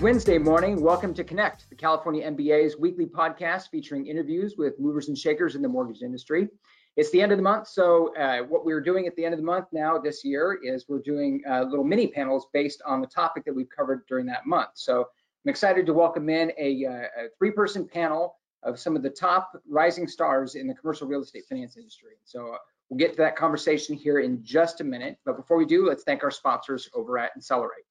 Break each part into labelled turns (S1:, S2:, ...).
S1: Wednesday morning. Welcome to Connect, the California MBA's weekly podcast featuring interviews with movers and shakers in the mortgage industry. It's the end of the month, so uh, what we're doing at the end of the month now this year is we're doing uh, little mini panels based on the topic that we've covered during that month. So I'm excited to welcome in a, uh, a three-person panel of some of the top rising stars in the commercial real estate finance industry. So uh, we'll get to that conversation here in just a minute. But before we do, let's thank our sponsors over at Insellerate.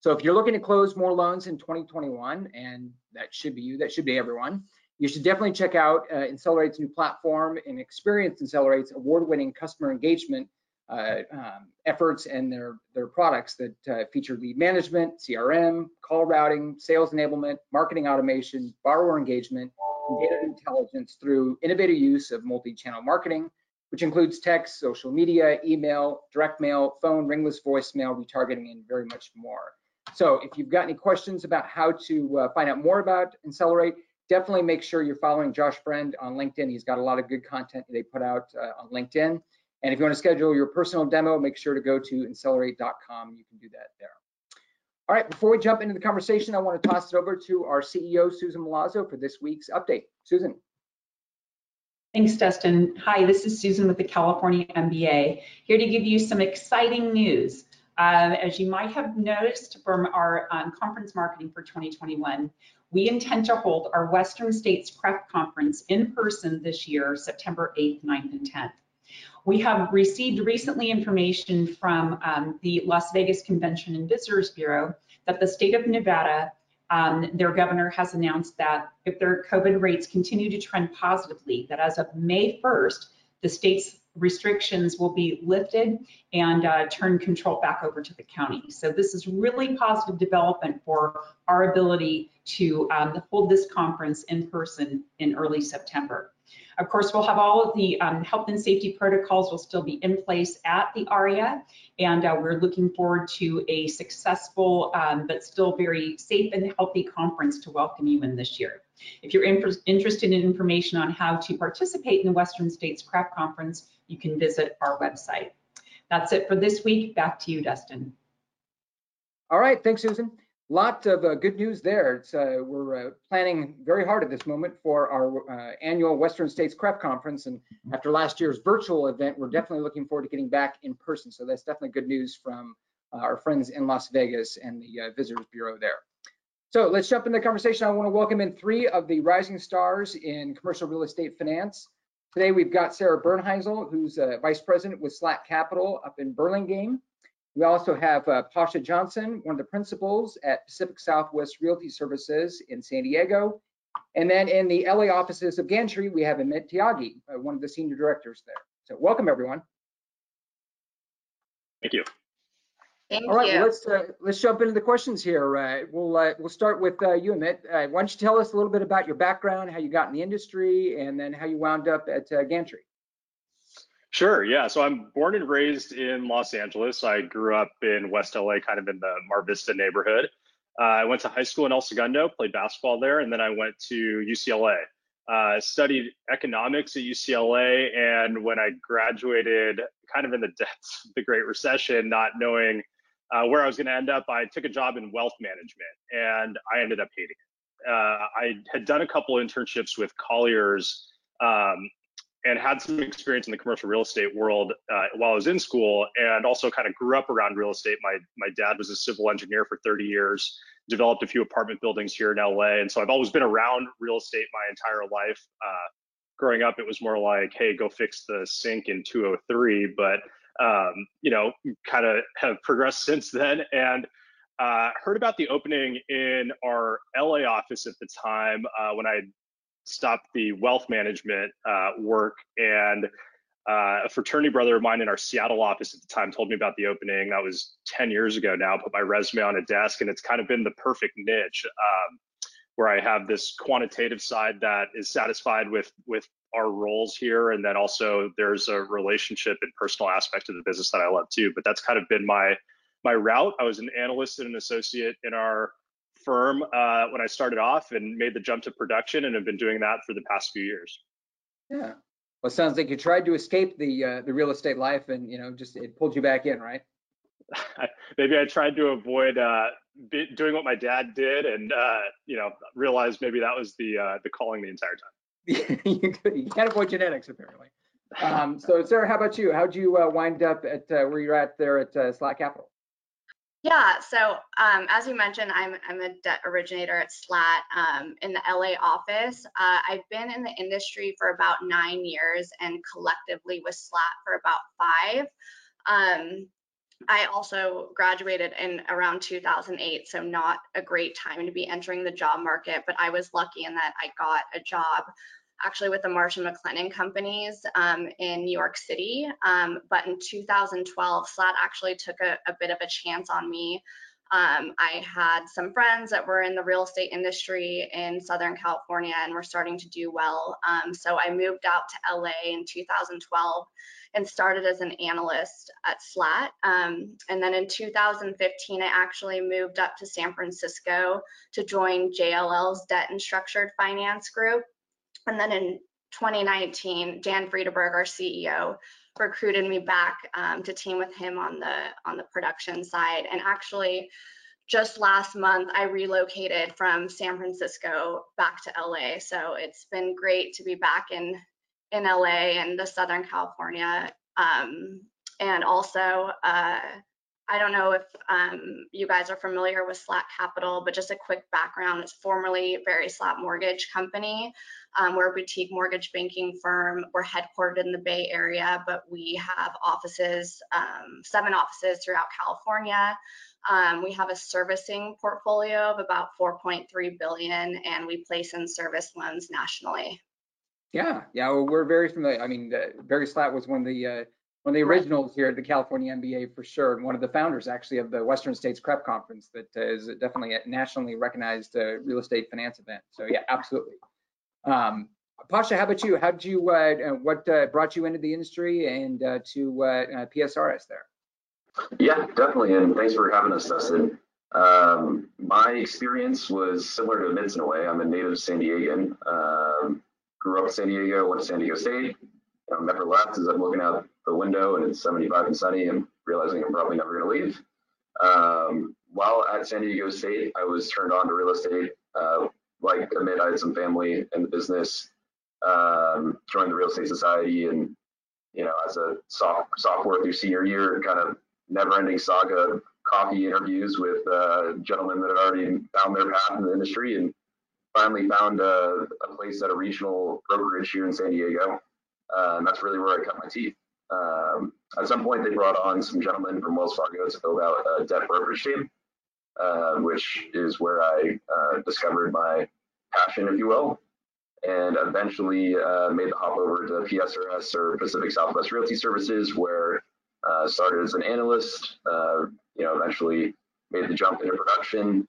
S1: So if you're looking to close more loans in 2021, and that should be you, that should be everyone, you should definitely check out uh, Insellerate's new platform and experience Insellerate's award-winning customer engagement uh, um, efforts and their, their products that uh, feature lead management, CRM, call routing, sales enablement, marketing automation, borrower engagement, and data intelligence through innovative use of multi-channel marketing, which includes text, social media, email, direct mail, phone, ringless voicemail, retargeting, and very much more. So if you've got any questions about how to uh, find out more about Insellerate, definitely make sure you're following Josh Friend on LinkedIn. He's got a lot of good content they put out uh, on LinkedIn. And if you want to schedule your personal demo, make sure to go to insellerate.com. You can do that there. All right, before we jump into the conversation, I want to toss it over to our CEO, Susan Milazzo, for this week's update. Susan.
S2: Thanks, Dustin. Hi, this is Susan with the California MBA, here to give you some exciting news. Uh, as you might have noticed from our um, conference marketing for 2021, we intend to hold our Western States CREF Conference in person this year, September 8th, 9th, and 10th. We have received recently information from um, the Las Vegas Convention and Visitors Bureau that the state of Nevada, um, their governor has announced that if their COVID rates continue to trend positively, that as of May 1st, the state's restrictions will be lifted and uh, turn control back over to the county. So this is really positive development for our ability to um, hold this conference in person in early September. Of course, we'll have all of the um, health and safety protocols will still be in place at the ARIA, and uh, we're looking forward to a successful um, but still very safe and healthy conference to welcome you in this year. If you're interested in information on how to participate in the Western States CREF Conference, you can visit our website. That's it for this week. Back to you, Dustin.
S1: All right, thanks, Susan. Lot of uh, good news there. Uh, we're uh, planning very hard at this moment for our uh, annual Western States CREF Conference. And after last year's virtual event, we're definitely looking forward to getting back in person. So that's definitely good news from uh, our friends in Las Vegas and the uh, Visitors Bureau there. So let's jump into the conversation. I want to welcome in three of the rising stars in commercial real estate finance. Today we've got Sarah Bernheisel, who's vice president with Slatt Capital up in Burlingame. We also have uh, Pasha Johnson, one of the principals at Pacific Southwest Realty Services in San Diego. And then in the LA offices of Gantry, we have Amit Tyagi, uh, one of the senior directors there. So welcome everyone.
S3: Thank you.
S4: Thank
S1: All right,
S4: you.
S1: well, let's uh, let's jump into the questions here. Uh, we'll uh, we'll start with uh, you, Amit. Uh, why don't you tell us a little bit about your background, how you got in the industry, and then how you wound up at uh, Gantry.
S3: Sure. Yeah. So I'm born and raised in Los Angeles. I grew up in West LA, kind of in the Mar Vista neighborhood. Uh, I went to high school in El Segundo, played basketball there, and then I went to UCLA. Uh, studied economics at UCLA, and when I graduated, kind of in the depths of the Great Recession, not knowing uh, where I was going to end up, I took a job in wealth management and I ended up hating it. Uh, I had done a couple internships with Colliers um, and had some experience in the commercial real estate world uh, while I was in school and also kind of grew up around real estate. My, my dad was a civil engineer for 30 years, developed a few apartment buildings here in LA. And so I've always been around real estate my entire life. Uh, growing up, it was more like, hey, go fix the sink in 203. But um, you know, kind of have progressed since then. And uh, heard about the opening in our LA office at the time uh, when I stopped the wealth management uh, work. And uh, a fraternity brother of mine in our Seattle office at the time told me about the opening. That was 10 years ago now. Put my resume on a desk, and it's kind of been the perfect niche. Um, where I have this quantitative side that is satisfied with with our roles here, and then also there's a relationship and personal aspect of the business that I love too. But that's kind of been my my route. I was an analyst and an associate in our firm uh, when I started off, and made the jump to production, and have been doing that for the past few years.
S1: Yeah. Well, it sounds like you tried to escape the uh, the real estate life, and you know, just it pulled you back in, right?
S3: maybe I tried to avoid uh, doing what my dad did, and uh, you know, realized maybe that was the uh, the calling the entire time.
S1: you can't avoid genetics, apparently. Um, so, Sarah, how about you? How'd you uh, wind up at uh, where you're at there at uh, Slatt Capital?
S4: Yeah, so um, as you mentioned, I'm, I'm a debt originator at Slatt um, in the LA office. Uh, I've been in the industry for about nine years and collectively with Slatt for about five. Um, I also graduated in around 2008, so not a great time to be entering the job market, but I was lucky in that I got a job actually with the Marsh and McLennan companies um, in New York City. Um, but in 2012, Slatt actually took a, a bit of a chance on me. Um, I had some friends that were in the real estate industry in Southern California and were starting to do well. Um, so I moved out to LA in 2012 and started as an analyst at Slatt. Um, and then in 2015, I actually moved up to San Francisco to join JLL's Debt and Structured Finance Group. And then in 2019, Dan Friederberg, our CEO, recruited me back um, to team with him on the on the production side. And actually, just last month, I relocated from San Francisco back to LA. So it's been great to be back in in LA and the Southern California. Um, and also, uh, I don't know if um, you guys are familiar with Slatt Capital, but just a quick background. It's formerly Barry Slatt Mortgage Company. Um, we're a boutique mortgage banking firm. We're headquartered in the Bay Area, but we have offices, um, seven offices throughout California. Um, we have a servicing portfolio of about 4.3 billion, and we place in service loans nationally.
S1: Yeah, yeah, well, we're very familiar. I mean, uh, Barry Slatt was one of the uh, one of the originals here at the California MBA for sure, and one of the founders actually of the Western States CREF conference that uh, is definitely a nationally recognized uh, real estate finance event. So yeah, absolutely. Um, Pasha, how about you? How did you, uh, uh what uh, brought you into the industry and uh, to PSRS there?
S5: Yeah, definitely, and thanks for having us, Dustin. Um, my experience was similar to Vince in a way. I'm a native San Diegan. Um, grew up in San Diego, went to San Diego State. Um, never left as I'm looking out the window and it's 75 and sunny and realizing I'm probably never going to leave. Um, while at San Diego State, I was turned on to real estate. Uh, like Amit, I had some family in the business. Um, joined the Real Estate Society, and you know, as a soft, sophomore through senior year, kind of never-ending saga of coffee interviews with uh, gentlemen that had already found their path in the industry, and finally found a, a place at a regional brokerage here in San Diego. Uh, and that's really where I cut my teeth. Um, at some point, they brought on some gentlemen from Wells Fargo to build out a debt brokerage team, uh, which is where I uh, discovered my passion, if you will, and eventually uh, made the hop over to PSRS or Pacific Southwest Realty Services, where uh, started as an analyst. Uh, you know, eventually made the jump into production,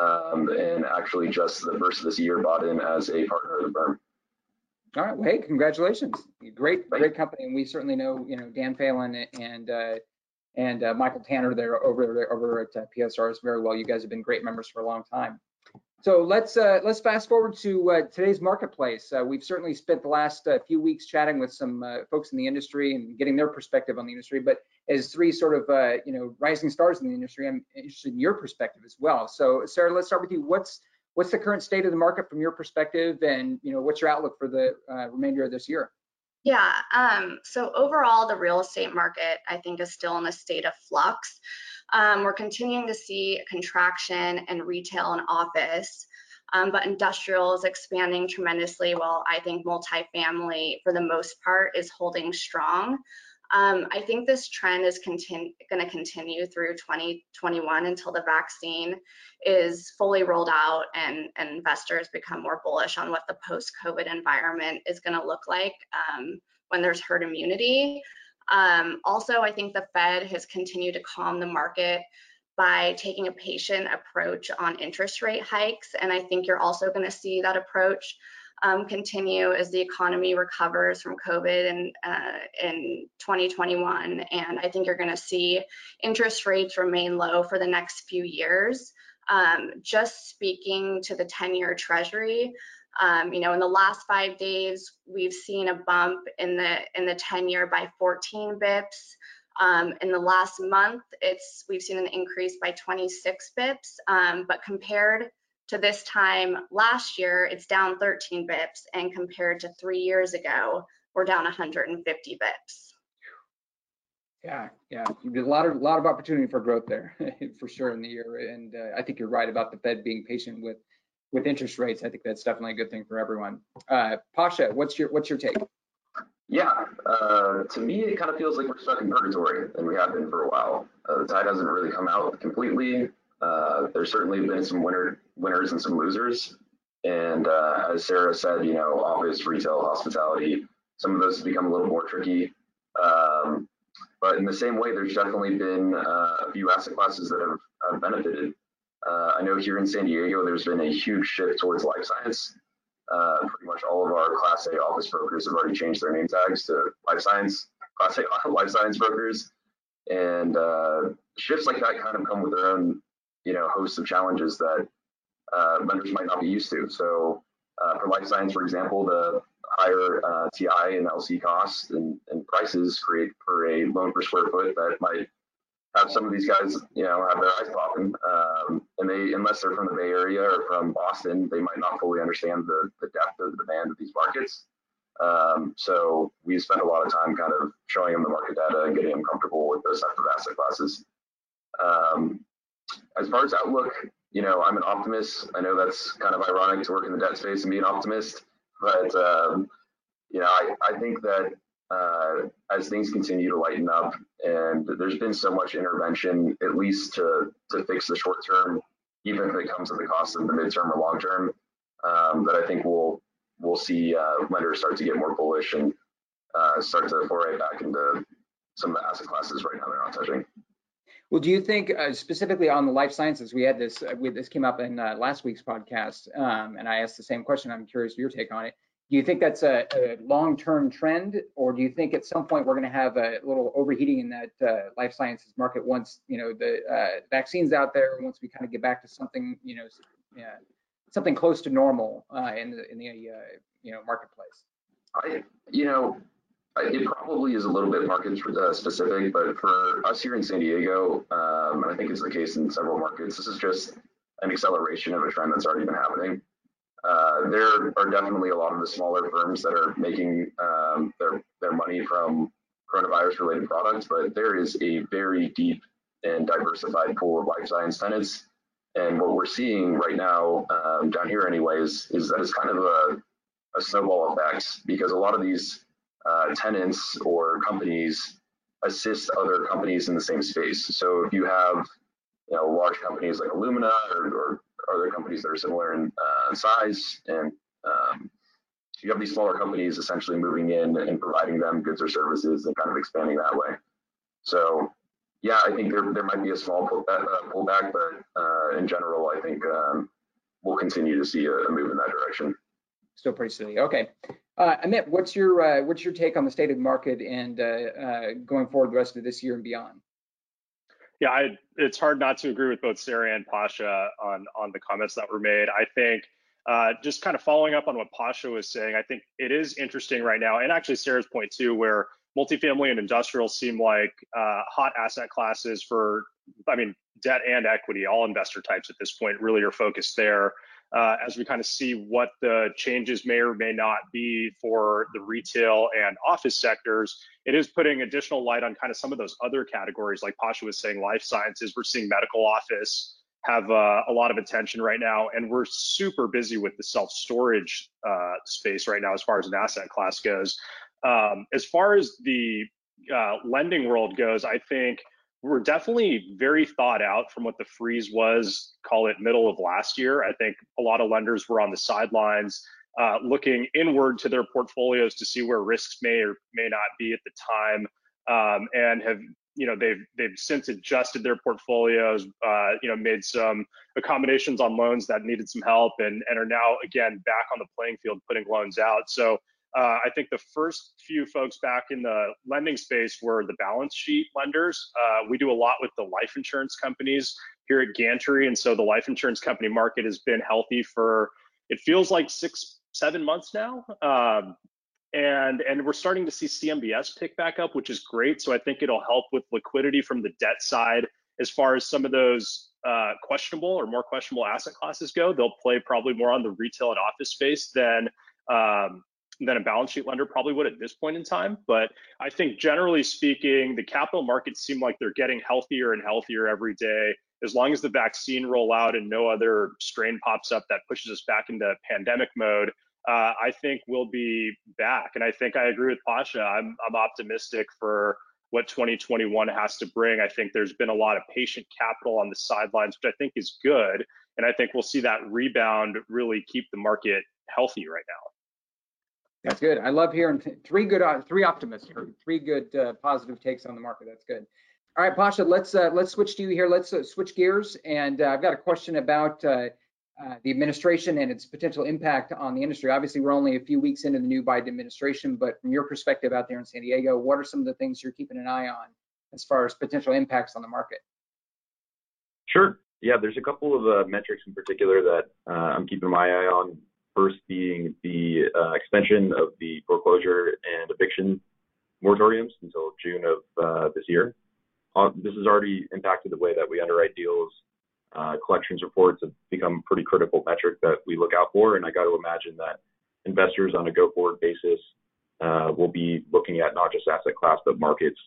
S5: um, and actually just the first of this year bought in as a partner of the firm.
S1: All right. Well, hey, congratulations. Great, great company. And we certainly know, you know, Dan Phelan and uh, and uh, Michael Tanner there over there over at uh, PSRS very well. You guys have been great members for a long time. So let's uh, let's fast forward to uh, today's marketplace. Uh, we've certainly spent the last uh, few weeks chatting with some uh, folks in the industry and getting their perspective on the industry. But as three sort of uh, you know rising stars in the industry, I'm interested in your perspective as well. So Sarah, let's start with you. What's what's the current state of the market from your perspective, and you know what's your outlook for the remainder of this year?
S4: Yeah. Um, so overall, the real estate market I think is still in a state of flux. Um, we're continuing to see contraction in retail and office, um, but industrial is expanding tremendously while I think multifamily, for the most part, is holding strong. Um, I think this trend is going to continue through 2021 until the vaccine is fully rolled out and, and investors become more bullish on what the post-COVID environment is going to look like um, when there's herd immunity. Um, also, I think the Fed has continued to calm the market by taking a patient approach on interest rate hikes. And I think you're also going to see that approach um, continue as the economy recovers from COVID and uh, in 2021. And I think you're going to see interest rates remain low for the next few years. Um, just speaking to the 10-year Treasury, um, you know, in the last five days, we've seen a bump in the in the 10 year by 14 bips. Um, in the last month, it's we've seen an increase by 26 bips, um, but compared to this time last year, it's down 13 bips, and compared to three years ago, we're down 150 bips.
S1: Yeah, yeah, there's a lot of lot of opportunity for growth there for sure in the year, and uh, I think you're right about the Fed being patient with with interest rates. I think that's definitely a good thing for everyone. Uh, Pasha, what's your what's your take?
S5: Yeah, uh, to me, it kind of feels like we're stuck in purgatory, and we have been for a while. Uh, the tide hasn't really come out completely. Uh, there's certainly been some winner, winners and some losers. And uh, as Sarah said, you know, office, retail, hospitality, some of those have become a little more tricky. Um, but in the same way, there's definitely been uh, a few asset classes that have, have benefited. Uh, I know here in San Diego, there's been a huge shift towards life science. Uh, pretty much all of our Class A office brokers have already changed their name tags to life science, Class A life science brokers. And uh, shifts like that kind of come with their own, you know, host of challenges that uh, lenders might not be used to. So uh, for life science, for example, the higher uh, TI and LC costs and, and prices create for a loan per square foot that might have some of these guys, you know, have their eyes popping. Um, and they, unless they're from the Bay Area or from Boston, they might not fully understand the, the depth of the demand of these markets. Um, so we spend a lot of time kind of showing them the market data and getting them comfortable with those type of asset classes. Um, as far as outlook, you know, I'm an optimist. I know that's kind of ironic to work in the debt space and be an optimist. But um, you know, I, I think that uh, as things continue to lighten up, and there's been so much intervention, at least to to fix the short term, even if it comes at the cost of the midterm or long term, um, that I think we'll we'll see uh, lenders start to get more bullish and uh, start to foray back into some of the asset classes right now they're not touching.
S1: Well, do you think uh, specifically on the life sciences, we had this, uh, we, this came up in uh, last week's podcast, um, and I asked the same question. I'm curious your take on it. Do you think that's a, a long-term trend, or do you think at some point we're going to have a little overheating in that uh, life sciences market once you know the uh, vaccines out there, once we kind of get back to something you know, yeah, something close to normal in the in the you know marketplace?
S5: I, you know, it probably is a little bit market uh, specific, but for us here in San Diego, um, and I think it's the case in several markets, this is just an acceleration of a trend that's already been happening. Uh, there are definitely a lot of the smaller firms that are making um, their their money from coronavirus related products, but there is a very deep and diversified pool of life science tenants. And what we're seeing right now um, down here, anyways, is that it's kind of a, a snowball effect because a lot of these uh, tenants or companies assist other companies in the same space. So if you have you know large companies like Illumina or, or other companies that are similar in uh, size, and um, you have these smaller companies essentially moving in and providing them goods or services and kind of expanding that way. So yeah, I think there there might be a small pullback, uh, pullback but uh, in general, I think um, we'll continue to see a, a move in that direction.
S1: Still pretty steady. Okay. Uh, Amit, what's your uh, what's your take on the state of the market and uh, uh, going forward the rest of this year and beyond?
S3: Yeah, I, it's hard not to agree with both Sarah and Pasha on on the comments that were made. I think uh, just kind of following up on what Pasha was saying, I think it is interesting right now, and actually Sarah's point too, where multifamily and industrial seem like uh, hot asset classes for, I mean, debt and equity, all investor types at this point really are focused there uh, as we kind of see what the changes may or may not be for the retail and office sectors, it is putting additional light on kind of some of those other categories, like Pasha was saying, life sciences. We're seeing medical office have uh, a lot of attention right now, and we're super busy with the self storage uh, space right now as far as an asset class goes. Um, as far as the uh, lending world goes, I think were definitely very thought out from what the freeze was, call it middle of last year. I think a lot of lenders were on the sidelines uh, looking inward to their portfolios to see where risks may or may not be at the time um, and have you know they've they've since adjusted their portfolios uh, you know made some accommodations on loans that needed some help and and are now again back on the playing field putting loans out so uh, I think the first few folks back in the lending space were the balance sheet lenders. Uh, we do a lot with the life insurance companies here at Gantry, and so the life insurance company market has been healthy for it feels like six, seven months now. Um, and and we're starting to see CMBS pick back up, which is great. So I think it'll help with liquidity from the debt side as far as some of those uh, questionable or more questionable asset classes go. They'll play probably more on the retail and office space than um, than a balance sheet lender probably would at this point in time. But I think generally speaking, the capital markets seem like they're getting healthier and healthier every day. As long as the vaccine rollout and no other strain pops up that pushes us back into pandemic mode, uh, I think we'll be back. And I think I agree with Pasha. I'm, I'm optimistic for what 2021 has to bring. I think there's been a lot of patient capital on the sidelines, which I think is good. And I think we'll see that rebound really keep the market healthy right now.
S1: That's good. I love hearing three good, uh, three optimists, three good uh, positive takes on the market. That's good. All right, Pasha, let's uh, let's switch to you here. Let's uh, switch gears, and uh, I've got a question about uh, the administration and its potential impact on the industry. Obviously, we're only a few weeks into the new Biden administration, but from your perspective out there in San Diego, what are some of the things you're keeping an eye on as far as potential impacts on the market?
S6: Sure. Yeah, there's a couple of metrics in particular that I'm keeping my eye on First being the uh, extension of the foreclosure and eviction moratoriums until June of uh, this year. Uh, this has already impacted the way that we underwrite deals. Uh, collections reports have become a pretty critical metric that we look out for, and I got to imagine that investors on a go-forward basis uh, will be looking at not just asset class but markets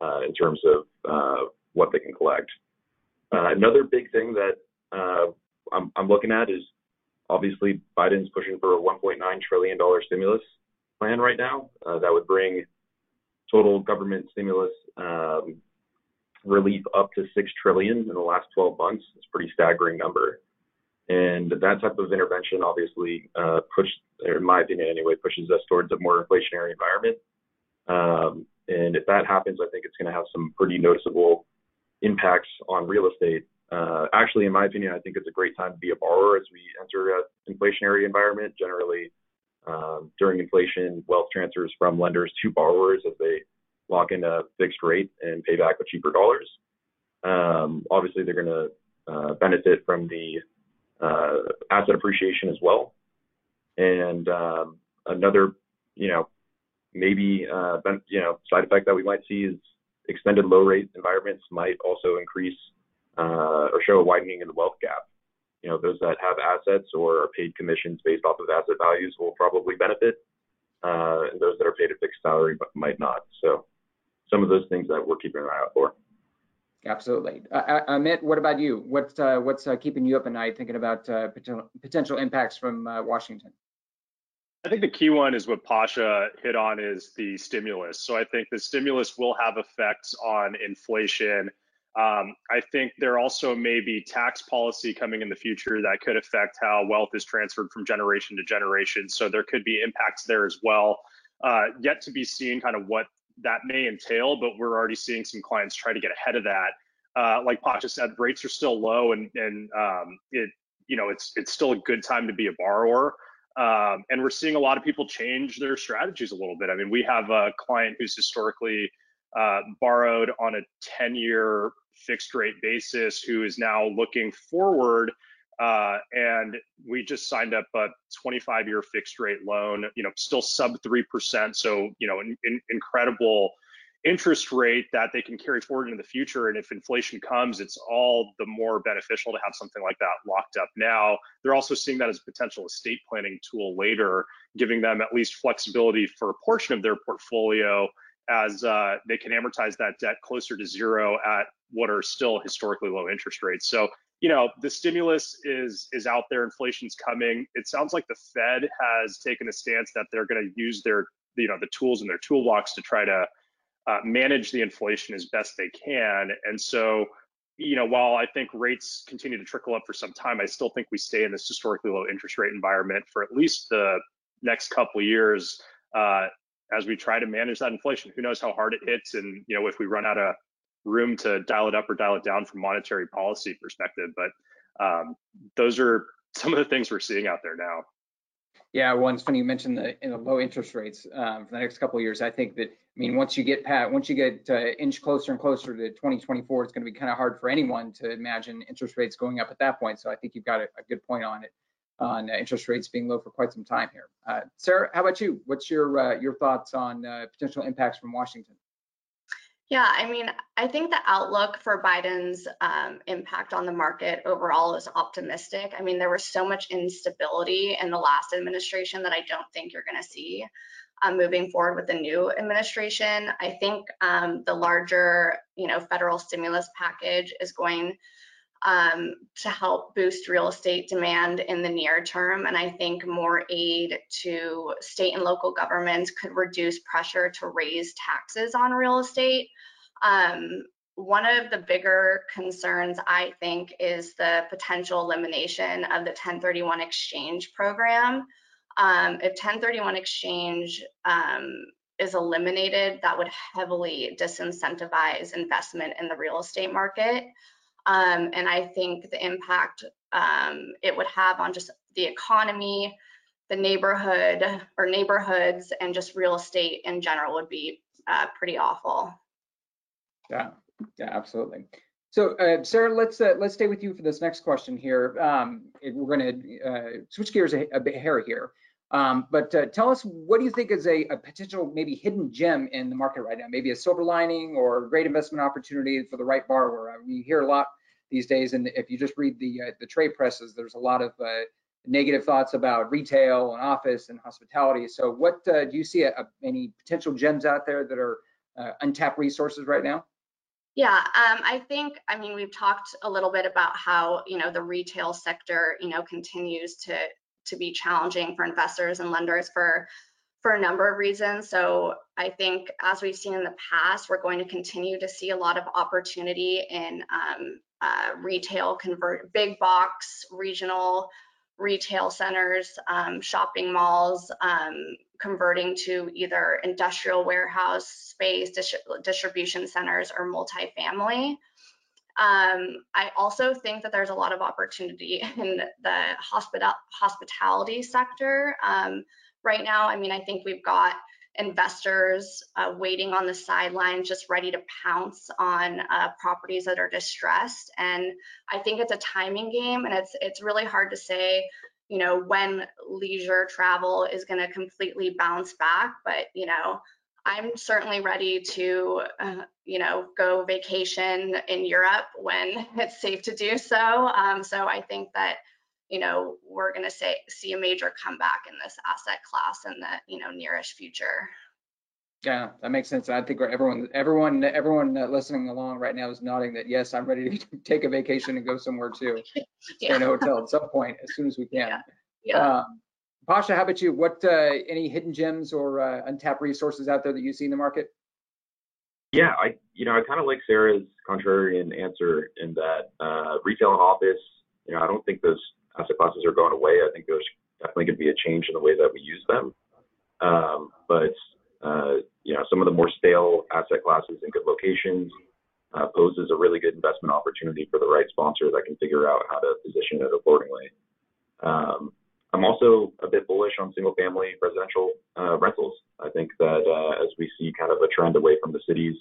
S6: uh, in terms of what they can collect. another big thing that I'm, I'm looking at is Obviously, Biden's pushing for a $1.9 trillion stimulus plan right now. Uh, that would bring total government stimulus um, relief up to six trillion in the last 12 months. It's a pretty staggering number. And that type of intervention obviously uh, in my opinion anyway, pushes us towards a more inflationary environment. Um, and if that happens, I think it's going to have some pretty noticeable impacts on real estate uh, actually, in my opinion, I think it's a great time to be a borrower as we enter an inflationary environment. Generally, um, during inflation, wealth transfers from lenders to borrowers as they lock in a fixed rate and pay back with cheaper dollars. Um, obviously, they're going to uh, benefit from the uh, asset appreciation as well. And um, another, you know, maybe uh, you know side effect that we might see is extended low rate environments might also increase uh, or show a widening in the wealth gap. You know, those that have assets or are paid commissions based off of asset values will probably benefit, uh, and those that are paid a fixed salary but might not. So, some of those things that we're keeping an eye out for.
S1: Absolutely. Uh, uh Amit, what about you? What's uh, what's uh, keeping you up at night thinking about uh, potential, potential impacts from uh, Washington?
S3: I think the key one is what Pasha hit on is the stimulus. So I think the stimulus will have effects on inflation um, I think there also may be tax policy coming in the future that could affect how wealth is transferred from generation to generation. So there could be impacts there as well. Uh, yet to be seen kind of what that may entail, but we're already seeing some clients try to get ahead of that. Uh, like Pasha said, rates are still low, and and um, it you know it's it's still a good time to be a borrower. Um, and we're seeing a lot of people change their strategies a little bit. I mean, we have a client who's historically uh, borrowed on a 10 year fixed rate basis who is now looking forward. Uh, and we just signed up a 25 year fixed rate loan, you know, still sub 3%. So, you know, an, an incredible interest rate that they can carry forward into the future. And if inflation comes, it's all the more beneficial to have something like that locked up now. They're also seeing that as a potential estate planning tool later, giving them at least flexibility for a portion of their portfolio as uh, they can amortize that debt closer to zero at what are still historically low interest rates. So, you know, the stimulus is is out there. Inflation's coming. It sounds like the Fed has taken a stance that they're going to use their, you know, the tools in their toolbox to try to uh, manage the inflation as best they can. And so, you know, while I think rates continue to trickle up for some time, I still think we stay in this historically low interest rate environment for at least the next couple years. Uh, as we try to manage that inflation. Who knows how hard it hits, and you know if we run out of room to dial it up or dial it down from monetary policy perspective. But um, those are some of the things we're seeing out there now.
S1: Yeah, well, it's funny you mentioned the, low interest rates um, for the next couple of years. I think that I mean once you get pat, once you get uh, inch closer and closer to 2024, it's going to be kind of hard for anyone to imagine interest rates going up at that point. So I think you've got a, a good point on it. On uh, interest rates being low for quite some time here. Uh, Sarah, how about you? What's your uh, your thoughts on uh, potential impacts from Washington?
S4: Yeah, I mean, I think the outlook for Biden's um, impact on the market overall is optimistic. I mean, there was so much instability in the last administration that I don't think you're going to see um, moving forward with the new administration. I think um, the larger, you know, federal stimulus package is going um, to help boost real estate demand in the near term. And I think more aid to state and local governments could reduce pressure to raise taxes on real estate. Um, one of the bigger concerns, I think, is the potential elimination of the 1031 exchange program. Um, if 1031 exchange um, is eliminated, that would heavily disincentivize investment in the real estate market. Um, and I think the impact um, it would have on just the economy, the neighborhood or neighborhoods, and just real estate in general would be uh, pretty awful.
S1: Yeah, yeah, absolutely. So, uh, Sarah, let's uh, let's stay with you for this next question here. Um, we're going to uh, switch gears a, a bit here here. Um, but uh, tell us, what do you think is a, a, potential maybe hidden gem in the market right now? Maybe a silver lining or a great investment opportunity for the right borrower. I mean, you hear a lot these days, and if you just read the uh, the trade presses, there's a lot of uh, negative thoughts about retail and office and hospitality. So, what uh, do you see a, any potential gems out there that are uh, untapped resources right now?
S4: Yeah, um, I think, I mean, we've talked a little bit about how, you know, the retail sector, you know, continues to to be challenging for investors and lenders for for a number of reasons. So I think as we've seen in the past, we're going to continue to see a lot of opportunity in um, uh, retail convert big box regional retail centers, um, shopping malls, um, converting to either industrial warehouse space, dis distribution centers, or multifamily. Um, I also think that there's a lot of opportunity in the hospital hospitality sector um, right now. I mean, I think we've got investors uh, waiting on the sidelines, just ready to pounce on uh, properties that are distressed. And I think it's a timing game, and it's it's really hard to say, you know, when leisure travel is going to completely bounce back. But you know, I'm certainly ready to, uh, you know, go vacation in Europe when it's safe to do so. Um, so I think that, you know, we're going to see a major comeback in this asset class in the, you know, nearest future.
S1: Yeah, that makes sense. I think everyone, everyone, everyone listening along right now is nodding that yes, I'm ready to take a vacation and go somewhere too. Stay yeah. in a hotel at some point as soon as we can.
S4: Yeah. yeah.
S1: Um, Pasha, how about you? What uh, any hidden gems or uh, untapped resources out there that you see in the market?
S6: Yeah, I you know I kind of like Sarah's contrarian answer in that uh, retail and office. You know, I don't think those asset classes are going away. I think there's definitely going to be a change in the way that we use them. Um, but uh, you know, some of the more stale asset classes in good locations uh, poses a really good investment opportunity for the right sponsor that can figure out how to position it accordingly. Um, I'm also a bit bullish on single family residential uh, rentals. I think that uh, as we see kind of a trend away from the cities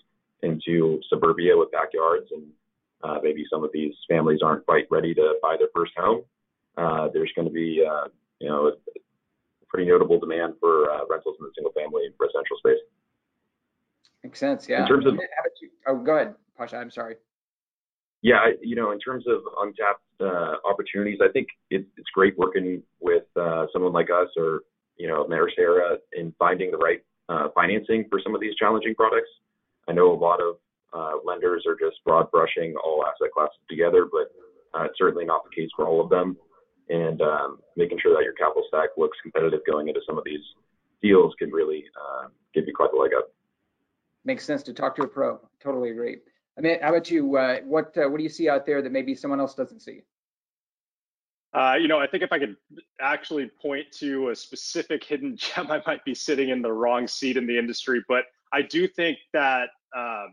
S6: into suburbia with backyards and uh, maybe some of these families aren't quite ready to buy their first home, uh, there's going to be, uh, you know, a pretty notable demand for uh, rentals in the single family residential space.
S1: Makes sense. Yeah.
S6: In terms of,
S1: oh, go ahead, Pasha. I'm sorry.
S6: Yeah, I, you know, in terms of untapped uh, opportunities, I think it, it's great working with uh, someone like us or you know Mayor Sarah in finding the right uh, financing for some of these challenging products. I know a lot of uh, lenders are just broad brushing all asset classes together, but uh, it's certainly not the case for all of them. And um, making sure that your capital stack looks competitive going into some of these deals can really uh, give you quite the leg up.
S1: Makes sense to talk to a pro. Totally agree. Mean, how about you? Uh, what uh, what do you see out there that maybe someone else doesn't see?
S3: Uh, you know, I think if I could actually point to a specific hidden gem, I might be sitting in the wrong seat in the industry. But I do think that, uh,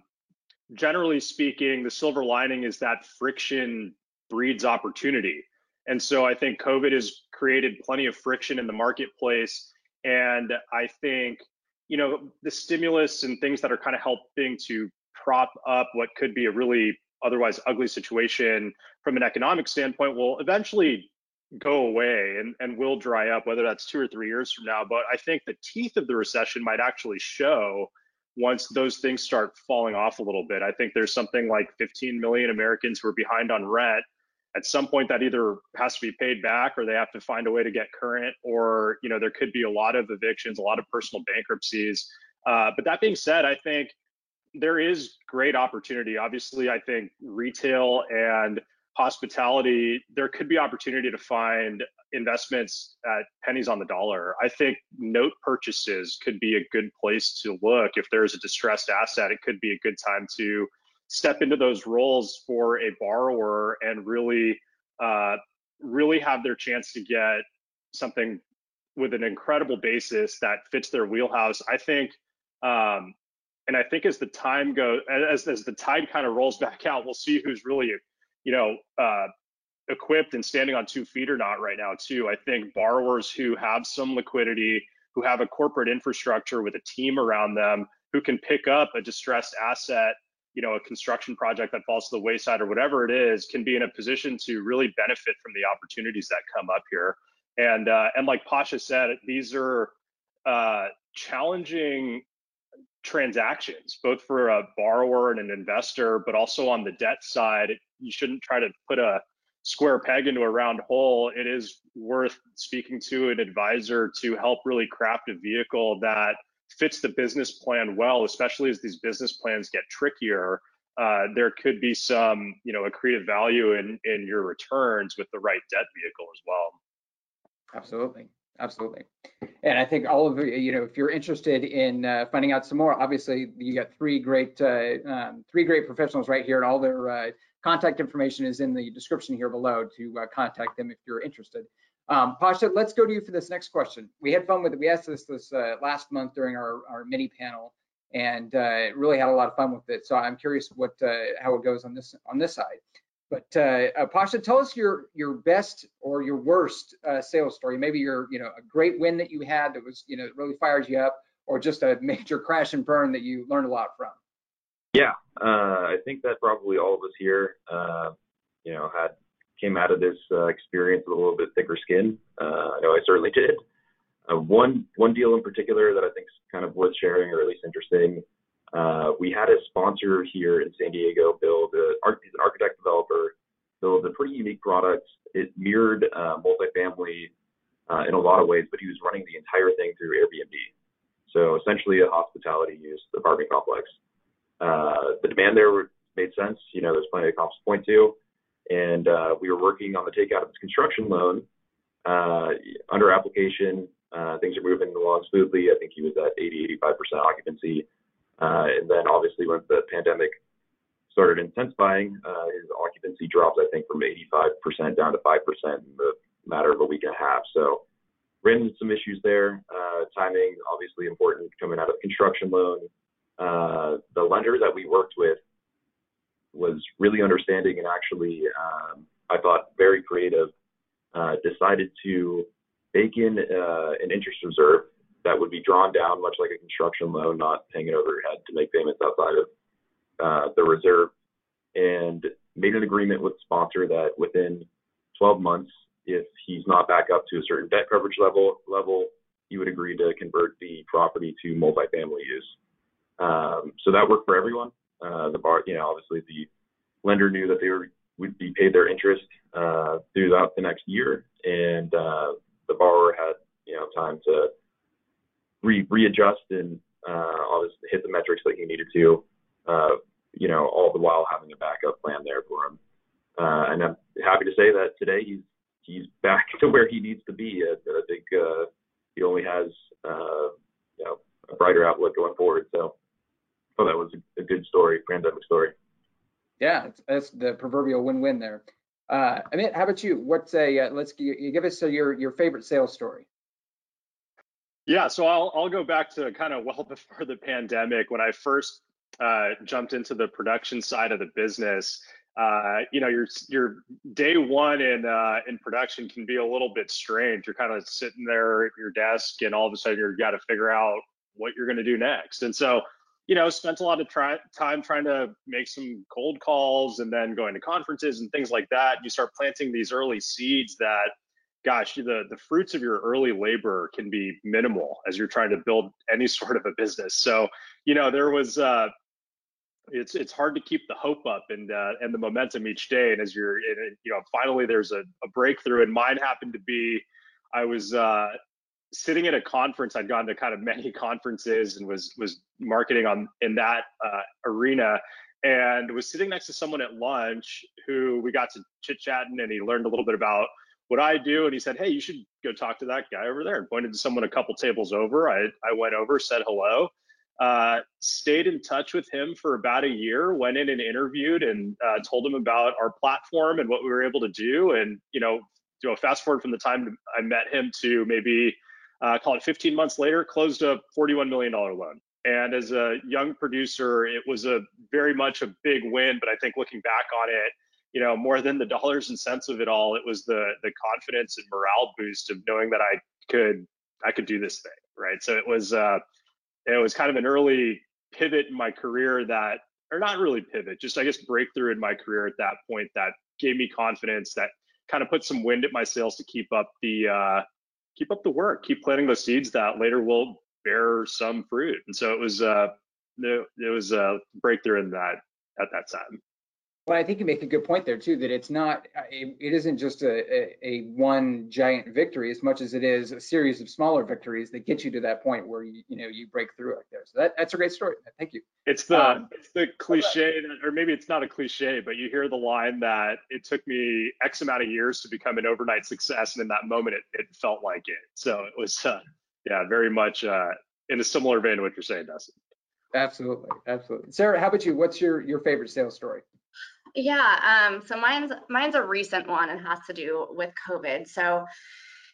S3: generally speaking, the silver lining is that friction breeds opportunity. And so I think COVID has created plenty of friction in the marketplace. And I think, you know, the stimulus and things that are kind of helping to prop up what could be a really otherwise ugly situation from an economic standpoint will eventually go away and, and will dry up, whether that's two or three years from now. But I think the teeth of the recession might actually show once those things start falling off a little bit. I think there's something like 15 million Americans who are behind on rent. At some point, that either has to be paid back or they have to find a way to get current, or you know there could be a lot of evictions, a lot of personal bankruptcies. Uh, but that being said, I think there is great opportunity. Obviously, I think retail and hospitality, there could be opportunity to find investments at pennies on the dollar. I think note purchases could be a good place to look. If there's a distressed asset, it could be a good time to step into those roles for a borrower and really, uh, really have their chance to get something with an incredible basis that fits their wheelhouse. I think, um, and I think as the time goes, as as the tide kind of rolls back out, we'll see who's really you know, uh, equipped and standing on two feet or not right now too. I think borrowers who have some liquidity, who have a corporate infrastructure with a team around them, who can pick up a distressed asset, you know, a construction project that falls to the wayside or whatever it is, can be in a position to really benefit from the opportunities that come up here. And uh, and like Pasha said, these are uh, challenging transactions, both for a borrower and an investor, but also on the debt side. You shouldn't try to put a square peg into a round hole. It is worth speaking to an advisor to help really craft a vehicle that fits the business plan well, especially as these business plans get trickier. Uh, there could be some, you know, accretive value in in your returns with the right debt vehicle as well.
S1: Absolutely absolutely. And I think all of you know, if you're interested in uh, finding out some more, obviously you got three great uh, um, three great professionals right here, and all their uh, contact information is in the description here below to uh, contact them if you're interested. Um, Pasha, let's go to you for this next question. We had fun with it. We asked this this uh, last month during our, our mini panel, and uh, really had a lot of fun with it. So I'm curious what how it goes on this on this side. But uh, uh, Pasha, tell us your your best or your worst uh, sales story. Maybe your you know a great win that you had that was you know really fires you up, or just a major crash and burn that you learned a lot from.
S6: Yeah, uh, I think that probably all of us here, uh, you know, had came out of this uh, experience with a little bit thicker skin. I know I certainly did. one one deal in particular that I think is kind of worth sharing, or at least interesting, uh, we had a sponsor here in San Diego build a, he's an architect developer, build a pretty unique product. It mirrored uh, multifamily uh, in a lot of ways, but he was running the entire thing through Airbnb. So essentially a hospitality use apartment complex. Uh, the demand there made sense. You know, there's plenty of comps to point to. And uh, we were working on the takeout of his construction loan uh, under application. Uh, things are moving along smoothly. I think he was at 80, 85% occupancy. Uh, and then obviously when the pandemic started intensifying, uh, his occupancy dropped, I think, from 85% down to 5% in the matter of a week and a half. So ran into some issues there. Uh, timing, obviously important coming out of construction loan. Uh, the lender that we worked with was really understanding and actually, um, I thought, very creative. Uh, decided to bake in an interest reserve that would be drawn down, much like a construction loan, not hanging over your head to make payments outside of uh, the reserve, and made an agreement with the sponsor that within 12 months, if he's not back up to a certain debt coverage level, level, he would agree to convert the property to multifamily use. Um, so that worked for everyone. Uh, the bar, you know, obviously the lender knew that they were, would be paid their interest uh, throughout the next year, and uh, the borrower had, you know, time to re- readjust and uh, obviously hit the metrics that he needed to, uh, you know, all the while having a backup plan there for him. Uh, and I'm happy to say that today he's he's back to where he needs to be. I, I think uh, he only has uh, you know a brighter outlook going forward. So, I that was a, good story, pandemic story.
S1: Yeah, that's the proverbial win-win there. Uh, Amit, how about you? What's a uh, let's you give us a, your your favorite sales story?
S3: Yeah, so I'll I'll go back to kind of well before the pandemic when I first uh, jumped into the production side of the business. Uh, you know, your your day one in uh, in production can be a little bit strange. You're kind of sitting there at your desk, and all of a sudden you've got to figure out what you're going to do next. And so, you know, spent a lot of try- time trying to make some cold calls, and then going to conferences and things like that. You start planting these early seeds that gosh, the the fruits of your early labor can be minimal as you're trying to build any sort of a business. So, you know, there was uh, it's it's hard to keep the hope up and uh, and the momentum each day. And as you're, in, you know, finally there's a, a breakthrough. And mine happened to be, I was uh, sitting at a conference. I'd gone to kind of many conferences and was was marketing on in that uh, arena. And was sitting next to someone at lunch who we got to chit chatting, and he learned a little bit about what I do. And he said, Hey, you should go talk to that guy over there. And pointed to someone a couple tables over. I, I went over, said hello, uh, stayed in touch with him for about a year, went in and interviewed and uh, told him about our platform and what we were able to do. And, you know, you know, fast forward from the time I met him to maybe uh, call it 15 months later, closed a $41 million loan. And as a young producer, it was a very much a big win. But I think looking back on it, you know, more than the dollars and cents of it all, it was the the confidence and morale boost of knowing that I could I could do this thing, right? So it was uh, it was kind of an early pivot in my career that, or not really pivot, just I guess breakthrough in my career at that point that gave me confidence that kind of put some wind at my sails to keep up the uh, keep up the work, keep planting those seeds that later will bear some fruit. And so it was uh, it, was a breakthrough in that at that time.
S1: Well, I think you make a good point there too, that it's not, uh, it, it isn't just a, a, a, one giant victory as much as it is a series of smaller victories that get you to that point where you, you know, you break through like there. So that, that's a great story. Thank you.
S3: It's the, um, it's the cliche, that, or maybe it's not a cliche, but you hear the line that it took me X amount of years to become an overnight success. And in that moment, it, it felt like it. So it was, uh, yeah, very much uh, in a similar vein to what you're saying, Dustin.
S1: Absolutely. Absolutely. Sarah, how about you? What's your, your favorite sales story?
S4: Yeah, um, so mine's mine's a recent one and has to do with COVID. So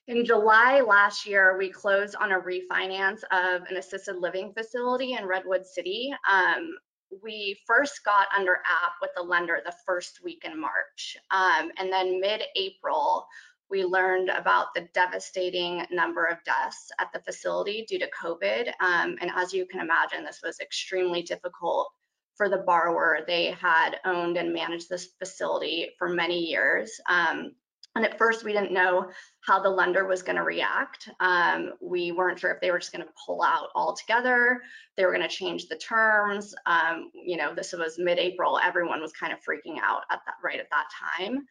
S4: in July last year, we closed on a refinance of an assisted living facility in Redwood City. Um, we first got under app with the lender the first week in March. Um, and then mid-April, we learned about the devastating number of deaths at the facility due to COVID. Um, and as you can imagine, this was extremely difficult for the borrower. They had owned and managed this facility for many years. Um, and at first, we didn't know how the lender was going to react. Um, we weren't sure if they were just going to pull out altogether. They were going to change the terms. Um, you know, this was mid-April. Everyone was kind of freaking out at that right at that time.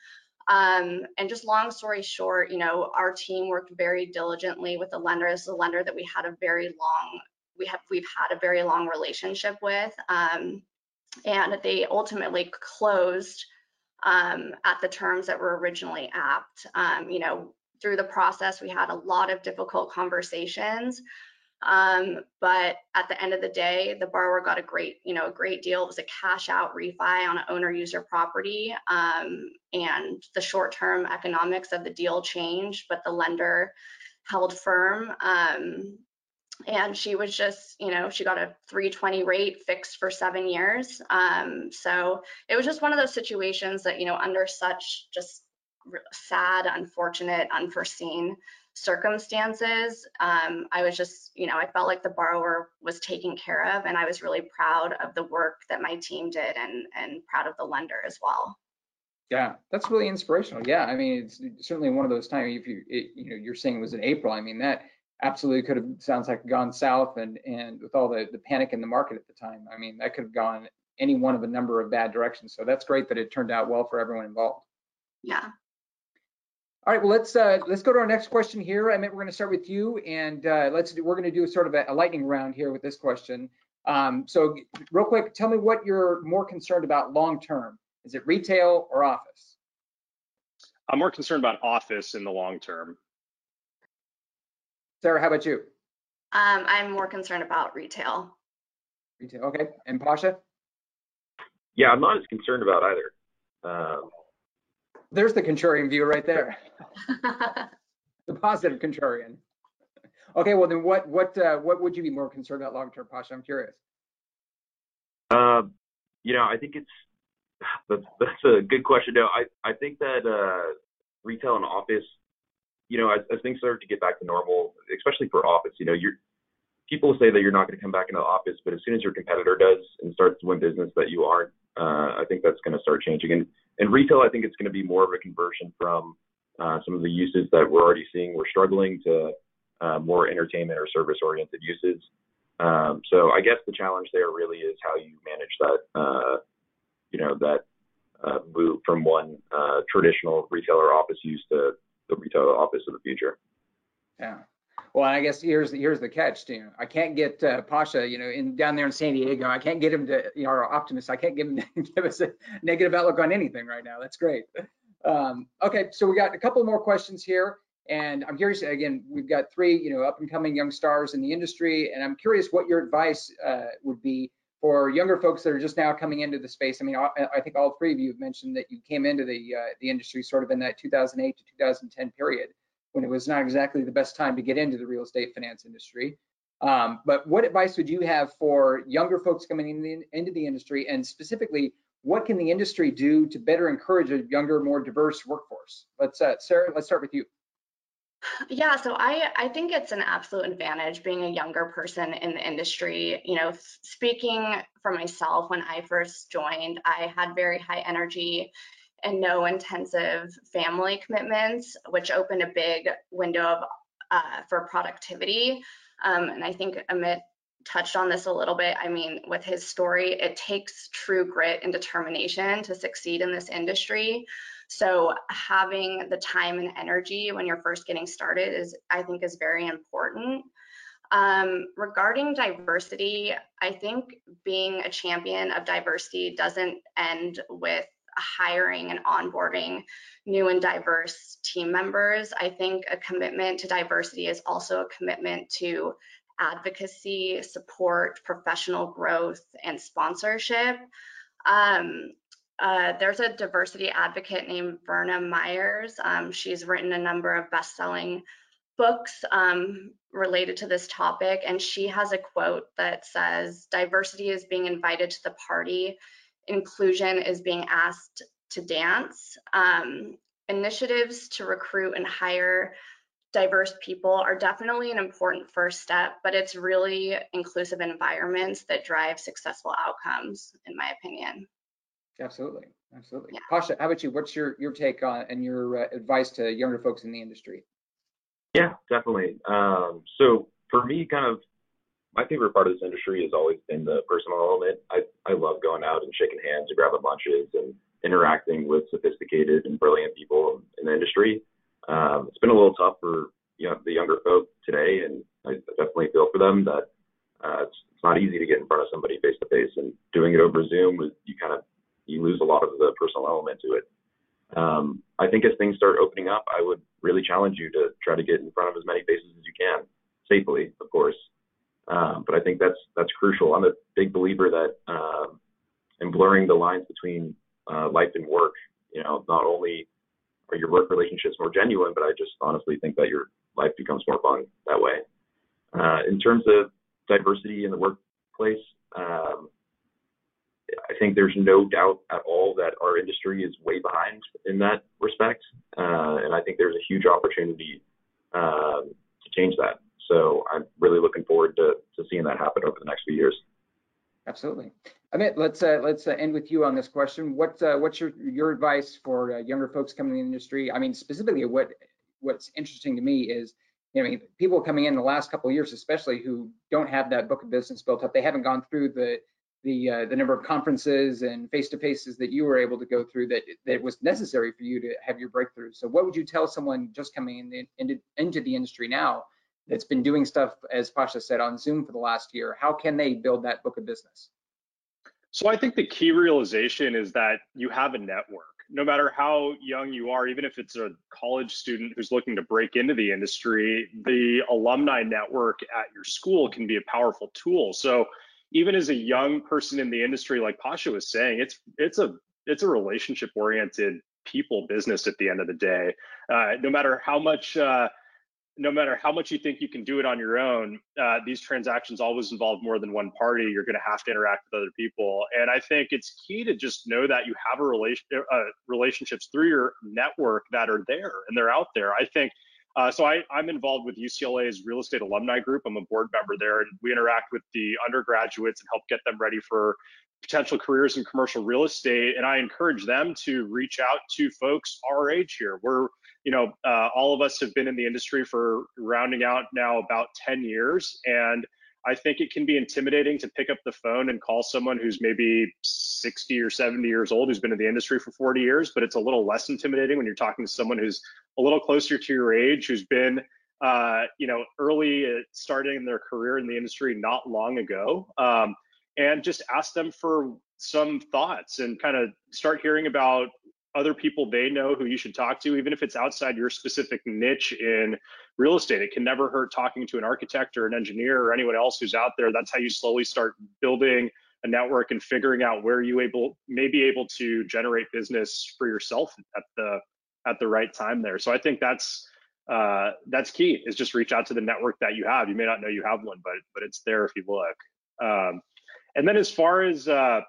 S4: Um, and just long story short, you know, our team worked very diligently with the lender. This is a lender that we had a very long, we have we've had a very long relationship with. Um, and they ultimately closed um, at the terms that were originally apt. Um, you know, through the process, we had a lot of difficult conversations, um, but at the end of the day, the borrower got a great, you know, a great deal. It was a cash out refi on an owner user property, um, and the short term economics of the deal changed, but the lender held firm um, and she was just, you know, she got a 320 rate fixed for seven years. Um, so it was just one of those situations that, you know, under such just sad, unfortunate, unforeseen circumstances, um, I was just, you know, I felt like the borrower was taken care of, and I was really proud of the work that my team did, and and proud of the lender as well.
S1: Yeah, that's really inspirational. Yeah, I mean, it's certainly one of those times. If you, it, you know, you're saying it was in April. I mean, that absolutely could have sounds like gone south and and with all the the panic in the market at the time. I mean that could have gone any one of a number of bad directions. So that's great that it turned out well for everyone involved.
S4: Yeah.
S1: All right well let's uh let's go to our next question here. I mean we're going to start with you and uh let's do we're going to do sort of a, a lightning round here with this question. Um so real quick tell me what you're more concerned about long term. Is it retail or office?
S3: I'm more concerned about office in the long term
S1: Sarah, how about you?
S4: Um, I'm more concerned about retail.
S1: Retail, okay. And Pasha?
S6: Yeah, I'm not as concerned about either. Um,
S1: There's the contrarian view right there. the positive contrarian. Okay, well then, what what uh, what would you be more concerned about long term, Pasha? I'm curious.
S6: Uh, you know, I think it's that's that's a good question. No, I I think that uh, retail and office you know, as, as things start to get back to normal, especially for office, you know, you're people say that you're not going to come back into the office, but as soon as your competitor does and starts to win business that you aren't, uh, I think that's going to start changing. And in retail, I think it's going to be more of a conversion from uh, some of the uses that we're already seeing we're struggling to uh, more entertainment or service oriented uses. Um, so I guess the challenge there really is how you manage that, uh, you know, that uh, move from one uh, traditional retailer office use to the retail office of the future.
S1: Yeah. Well, I guess here's the, here's the catch. You know, I can't get uh, Pasha, you know, in down there in San Diego. I can't get him to, you know, our optimist. I can't give him give us a negative outlook on anything right now. That's great. Um, okay, so we got a couple more questions here, and I'm curious. Again, we've got three, you know, up and coming young stars in the industry, and I'm curious what your advice uh, would be for younger folks that are just now coming into the space. I mean, I, I think all three of you have mentioned that you came into the uh, the industry sort of in that 2008 to 2010 period when it was not exactly the best time to get into the real estate finance industry. Um, but what advice would you have for younger folks coming in the, into the industry, and specifically, what can the industry do to better encourage a younger, more diverse workforce? Let's, uh, Sarah, let's start with you.
S4: Yeah, so I, I think it's an absolute advantage being a younger person in the industry. You know, speaking for myself, when I first joined, I had very high energy and no intensive family commitments, which opened a big window of, uh, for productivity. Um, and I think Amit touched on this a little bit. I mean, with his story, it takes true grit and determination to succeed in this industry. So having the time and energy when you're first getting started is, I think, is very important. Um, regarding diversity, I think being a champion of diversity doesn't end with hiring and onboarding new and diverse team members. I think a commitment to diversity is also a commitment to advocacy, support, professional growth, and sponsorship. Um, uh, there's a diversity advocate named Verna Myers. Um, she's written a number of best-selling books um, related to this topic, and she has a quote that says, diversity is being invited to the party inclusion is being asked to dance. Um, initiatives to recruit and hire diverse people are definitely an important first step, but it's really inclusive environments that drive successful outcomes, in my opinion.
S1: Absolutely, absolutely. Yeah. Pasha, how about you? What's your your take on and your uh, advice to younger folks in the industry?
S6: Yeah, definitely. Um, so for me, kind of my favorite part of this industry has always been the personal element. I, I love going out and shaking hands and grabbing lunches and interacting with sophisticated and brilliant people in the industry. Um, it's been a little tough for you know the younger folk today, and I definitely feel for them that uh, it's, it's not easy to get in front of somebody face to face, and doing it over Zoom, you kind of you lose a lot of the personal element to it. Um, I think as things start opening up, I would really challenge you to try to get in front of as many faces as you can, safely, of course. Um, but I think that's that's crucial. I'm a big believer that um, in blurring the lines between uh, life and work, you know, not only are your work relationships more genuine, but I just honestly think that your life becomes more fun that way. Uh, in terms of diversity in the workplace, um, I think there's no doubt at all that our industry is way behind in that respect, uh, and I think there's a huge opportunity um, to change that. So I'm really looking forward to, to seeing that happen over the next few years.
S1: Absolutely. Amit, let's uh, let's uh, end with you on this question. What what's your your advice for younger folks coming in the industry? I mean, specifically, what what's interesting to me is, you know, people coming in the last couple of years, especially who don't have that book of business built up. They haven't gone through the the uh, the number of conferences and face to faces that you were able to go through that that was necessary for you to have your breakthrough. So, what would you tell someone just coming in, into into the industry now that's been doing stuff, as Pasha said, on Zoom for the last year, how can they build that book of business?
S3: So I think the key realization is that you have a network. No matter how young you are, even if it's a college student who's looking to break into the industry, the alumni network at your school can be a powerful tool. So even as a young person in the industry, like Pasha was saying, it's it's a it's a relationship oriented people business at the end of the day. Uh, no matter how much uh, no matter how much you think you can do it on your own, uh, these transactions always involve more than one party. You're going to have to interact with other people, and I think it's key to just know that you have a relation uh, relationships through your network that are there and they're out there. I think. Uh, so I, I'm involved with UCLA's real estate alumni group. I'm a board member there, and we interact with the undergraduates and help get them ready for potential careers in commercial real estate, and I encourage them to reach out to folks our age here. We're, you know, uh, all of us have been in the industry for rounding out now about 10 years, and I think it can be intimidating to pick up the phone and call someone who's maybe 60 or 70 years old who's been in the industry for 40 years, but it's a little less intimidating when you're talking to someone who's a little closer to your age, who's been, uh, you know, early starting their career in the industry not long ago, um, and just ask them for some thoughts and kind of start hearing about other people they know who you should talk to, even if it's outside your specific niche in real estate. It can never hurt talking to an architect or an engineer or anyone else who's out there. That's how you slowly start building a network and figuring out where you able may be able to generate business for yourself at the at the right time there. So I think that's uh, that's key is just reach out to the network that you have. You may not know you have one, but but it's there if you look. Um, and then as far as uh,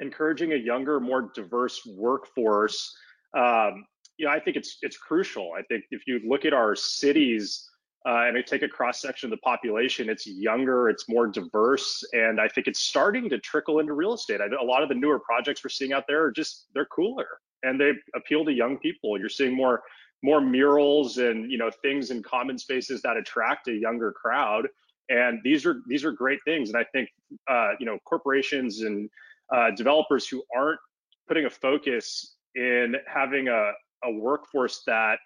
S3: encouraging a younger, more diverse workforce, um, you know, I think it's it's crucial. I think if you look at our cities uh, and I take a cross section of the population, it's younger, it's more diverse, and I think it's starting to trickle into real estate. I, a lot of the newer projects we're seeing out there are just they're cooler and they appeal to young people. You're seeing more more murals and you know things in common spaces that attract a younger crowd and these are these are great things and i think uh, you know corporations and uh, developers who aren't putting a focus in having a, a workforce that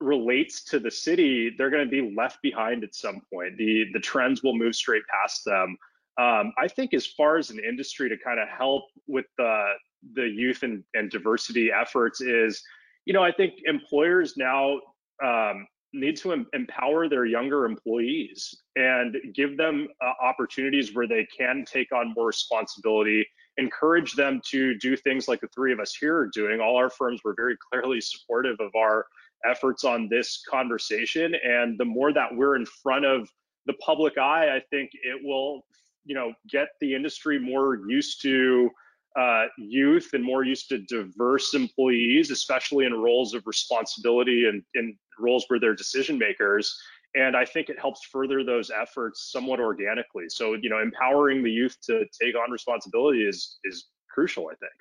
S3: relates to the city, they're going to be left behind at some point. The the trends will move straight past them. Um, I think as far as an industry to kind of help with the the youth and, and diversity efforts is, you know, I think employers now um, need to em- empower their younger employees and give them uh, opportunities where they can take on more responsibility encourage them to do things like the three of us here are doing. All our firms were very clearly supportive of our efforts on this conversation. And the more that we're in front of the public eye, I think it will, you know, get the industry more used to uh, youth and more used to diverse employees, especially in roles of responsibility and in roles where they're decision makers and I think it helps further those efforts somewhat organically. So you know, empowering the youth to take on responsibility is is crucial. I think.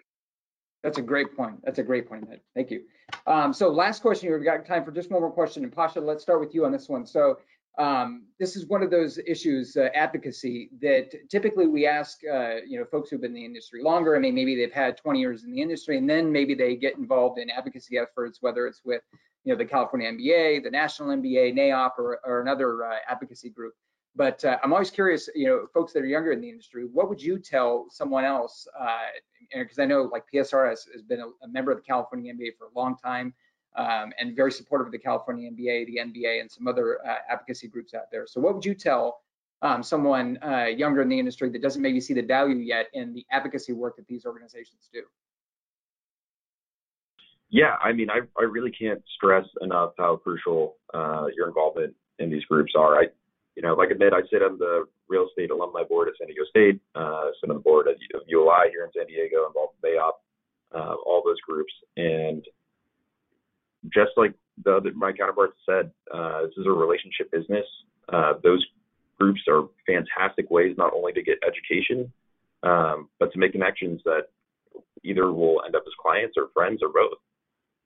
S1: That's a great point. That's a great point. Thank you. Um, so last question, we've got time for just one more question. And Pasha, let's start with you on this one. So um, this is one of those issues, uh, advocacy, that typically we ask, uh, you know, folks who've been in the industry longer. I mean, maybe they've had 20 years in the industry, and then maybe they get involved in advocacy efforts, whether it's with you know, the California MBA, the National MBA, NAIOP, or, or another uh, advocacy group. But uh, I'm always curious, you know, folks that are younger in the industry, what would you tell someone else? Because uh, I know like PSR has, has been a, a, member of the California MBA for a long time um, and very supportive of the California MBA, the MBA, and some other uh, advocacy groups out there. So what would you tell um, someone uh, younger in the industry that doesn't maybe see the value yet in the advocacy work that these organizations do?
S6: Yeah, I mean, I, I really can't stress enough how crucial uh, your involvement in these groups are. I, you know, like I said, I sit on the real estate alumni board at San Diego State, uh, sit on the board at ULI here in San Diego, involved in NAIOP, uh, all those groups. And just like the other, my counterparts said, uh, this is a relationship business. Uh, those groups are fantastic ways not only to get education, um, but to make connections that either will end up as clients or friends or both.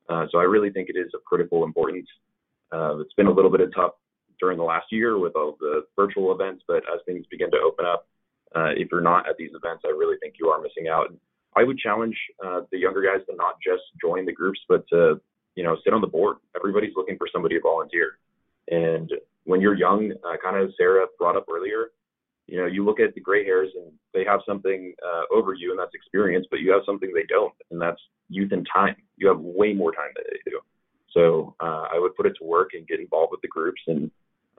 S6: Uh, so I really think it is of critical importance. Uh, it's been a little bit of tough during the last year with all the virtual events, but as things begin to open up, uh, if you're not at these events, I really think you are missing out. I would challenge uh, the younger guys to not just join the groups, but to you know sit on the board. Everybody's looking for somebody to volunteer, and when you're young, kind of Sarah brought up earlier, you know, you look at the gray hairs and they have something uh, over you, and that's experience, but you have something they don't, and that's youth and time. You have way more time than they do. So uh, I would put it to work and get involved with the groups and,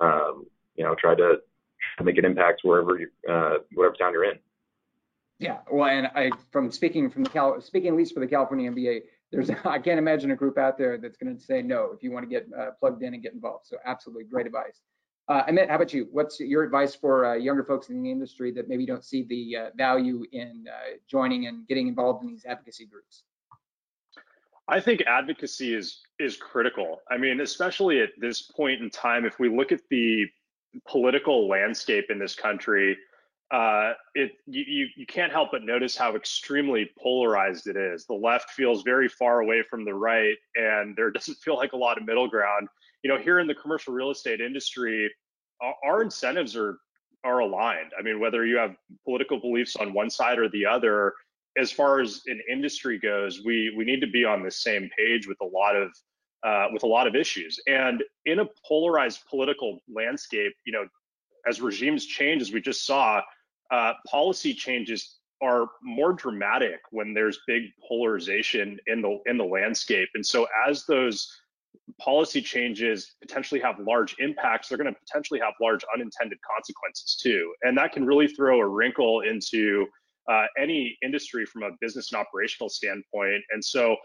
S6: um, you know, try to make an impact wherever you, uh, whatever town you're in.
S1: Yeah, well, and I, from speaking from the Cal, speaking at least for the California MBA, there's, I can't imagine a group out there that's going to say no if you want to get uh, plugged in and get involved. So absolutely great advice. Uh, Amit, how about you? What's your advice for uh, younger folks in the industry that maybe don't see the uh, value in uh, joining and getting involved in these advocacy groups?
S3: I think advocacy is is critical. I mean, especially at this point in time, if we look at the political landscape in this country, uh, it you you can't help but notice how extremely polarized it is. The left feels very far away from the right, and there doesn't feel like a lot of middle ground. You know, here in the commercial real estate industry, our, our incentives are are aligned. I mean, whether you have political beliefs on one side or the other, as far as an industry goes, we we need to be on the same page with a lot of uh, with a lot of issues. And in a polarized political landscape, you know, as regimes change, as we just saw, uh, policy changes are more dramatic when there's big polarization in the in the landscape. And so as those policy changes potentially have large impacts, they're going to potentially have large unintended consequences too. And that can really throw a wrinkle into uh, any industry from a business and operational standpoint. And so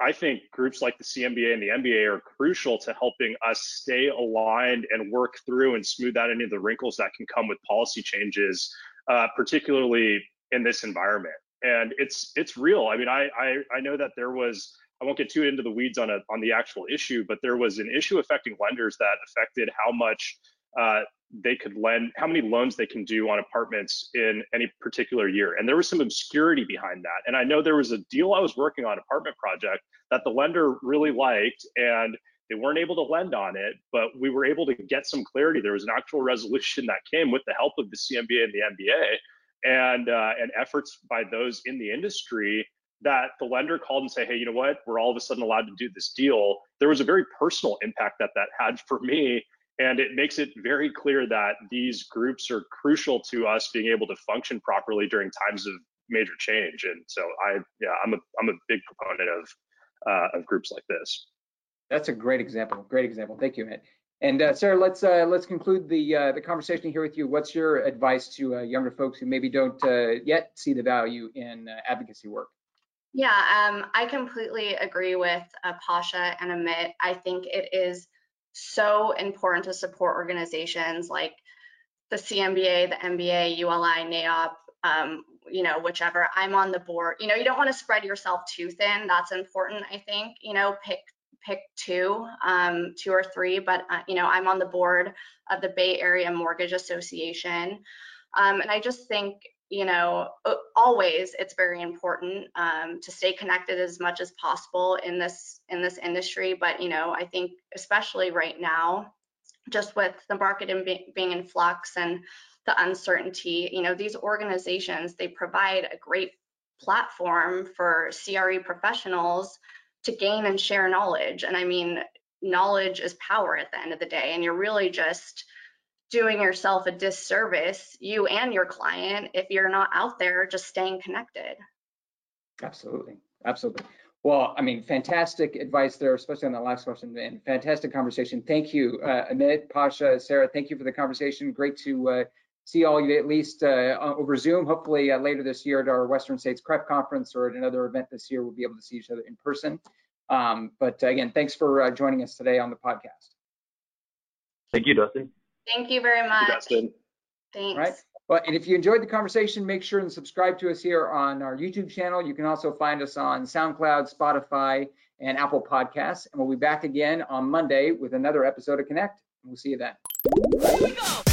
S3: I think groups like the CMBA and the MBA are crucial to helping us stay aligned and work through and smooth out any of the wrinkles that can come with policy changes, uh, particularly in this environment. And it's it's real. I mean, I, I I know that there was I won't get too into the weeds on a on the actual issue, but there was an issue affecting lenders that affected how much uh, they could lend, how many loans they can do on apartments in any particular year. And there was some obscurity behind that. And I know there was a deal I was working on, apartment project, that the lender really liked, and they weren't able to lend on it, but we were able to get some clarity. There was an actual resolution that came with the help of the CMBA and the MBA, and uh, and efforts by those in the industry that the lender called and say, hey, you know what? We're all of a sudden allowed to do this deal. There was a very personal impact that that had for me and it makes it very clear that these groups are crucial to us being able to function properly during times of major change. And so I, yeah, I'm a, I'm a big proponent of, uh, of groups like this.
S1: That's a great example. Great example. Thank you, Ed. And uh, Sarah, let's uh, let's conclude the uh, the conversation here with you. What's your advice to uh, younger folks who maybe don't uh, yet see the value in uh, advocacy work?
S4: Yeah, um, I completely agree with Pasha and Amit. I think it is so important to support organizations like the CMBA, the MBA, ULI, NAIOP, um, you know, whichever. I'm on the board. You know, you don't want to spread yourself too thin. That's important, I think. You know, pick pick two, um, two or three. But uh, you know, I'm on the board of the Bay Area Mortgage Association, um, and I just think you know, always it's very important um, to stay connected as much as possible in this in this industry. But you know, I think especially right now, just with the market in be, being in flux and the uncertainty, you know, these organizations they provide a great platform for CRE professionals to gain and share knowledge. And I mean, knowledge is power at the end of the day, and you're really just doing yourself a disservice, you and your client, if you're not out there just staying connected.
S1: Absolutely. Absolutely. Well, I mean, fantastic advice there, especially on that last question, and fantastic conversation. Thank you, uh, Amit, Pasha, Sarah. Thank you for the conversation. Great to uh, see all you at least uh, over Zoom. Hopefully, uh, later this year at our Western States CREF conference or at another event this year, we'll be able to see each other in person. Um, but again, thanks for uh, joining us today on the podcast.
S6: Thank you, Dustin.
S4: Thank you very much. Dustin. Thanks.
S1: Right. Well, and if you enjoyed the conversation, make sure and subscribe to us here on our YouTube channel. You can also find us on SoundCloud, Spotify, and Apple Podcasts. And we'll be back again on Monday with another episode of Connect. We'll see you then.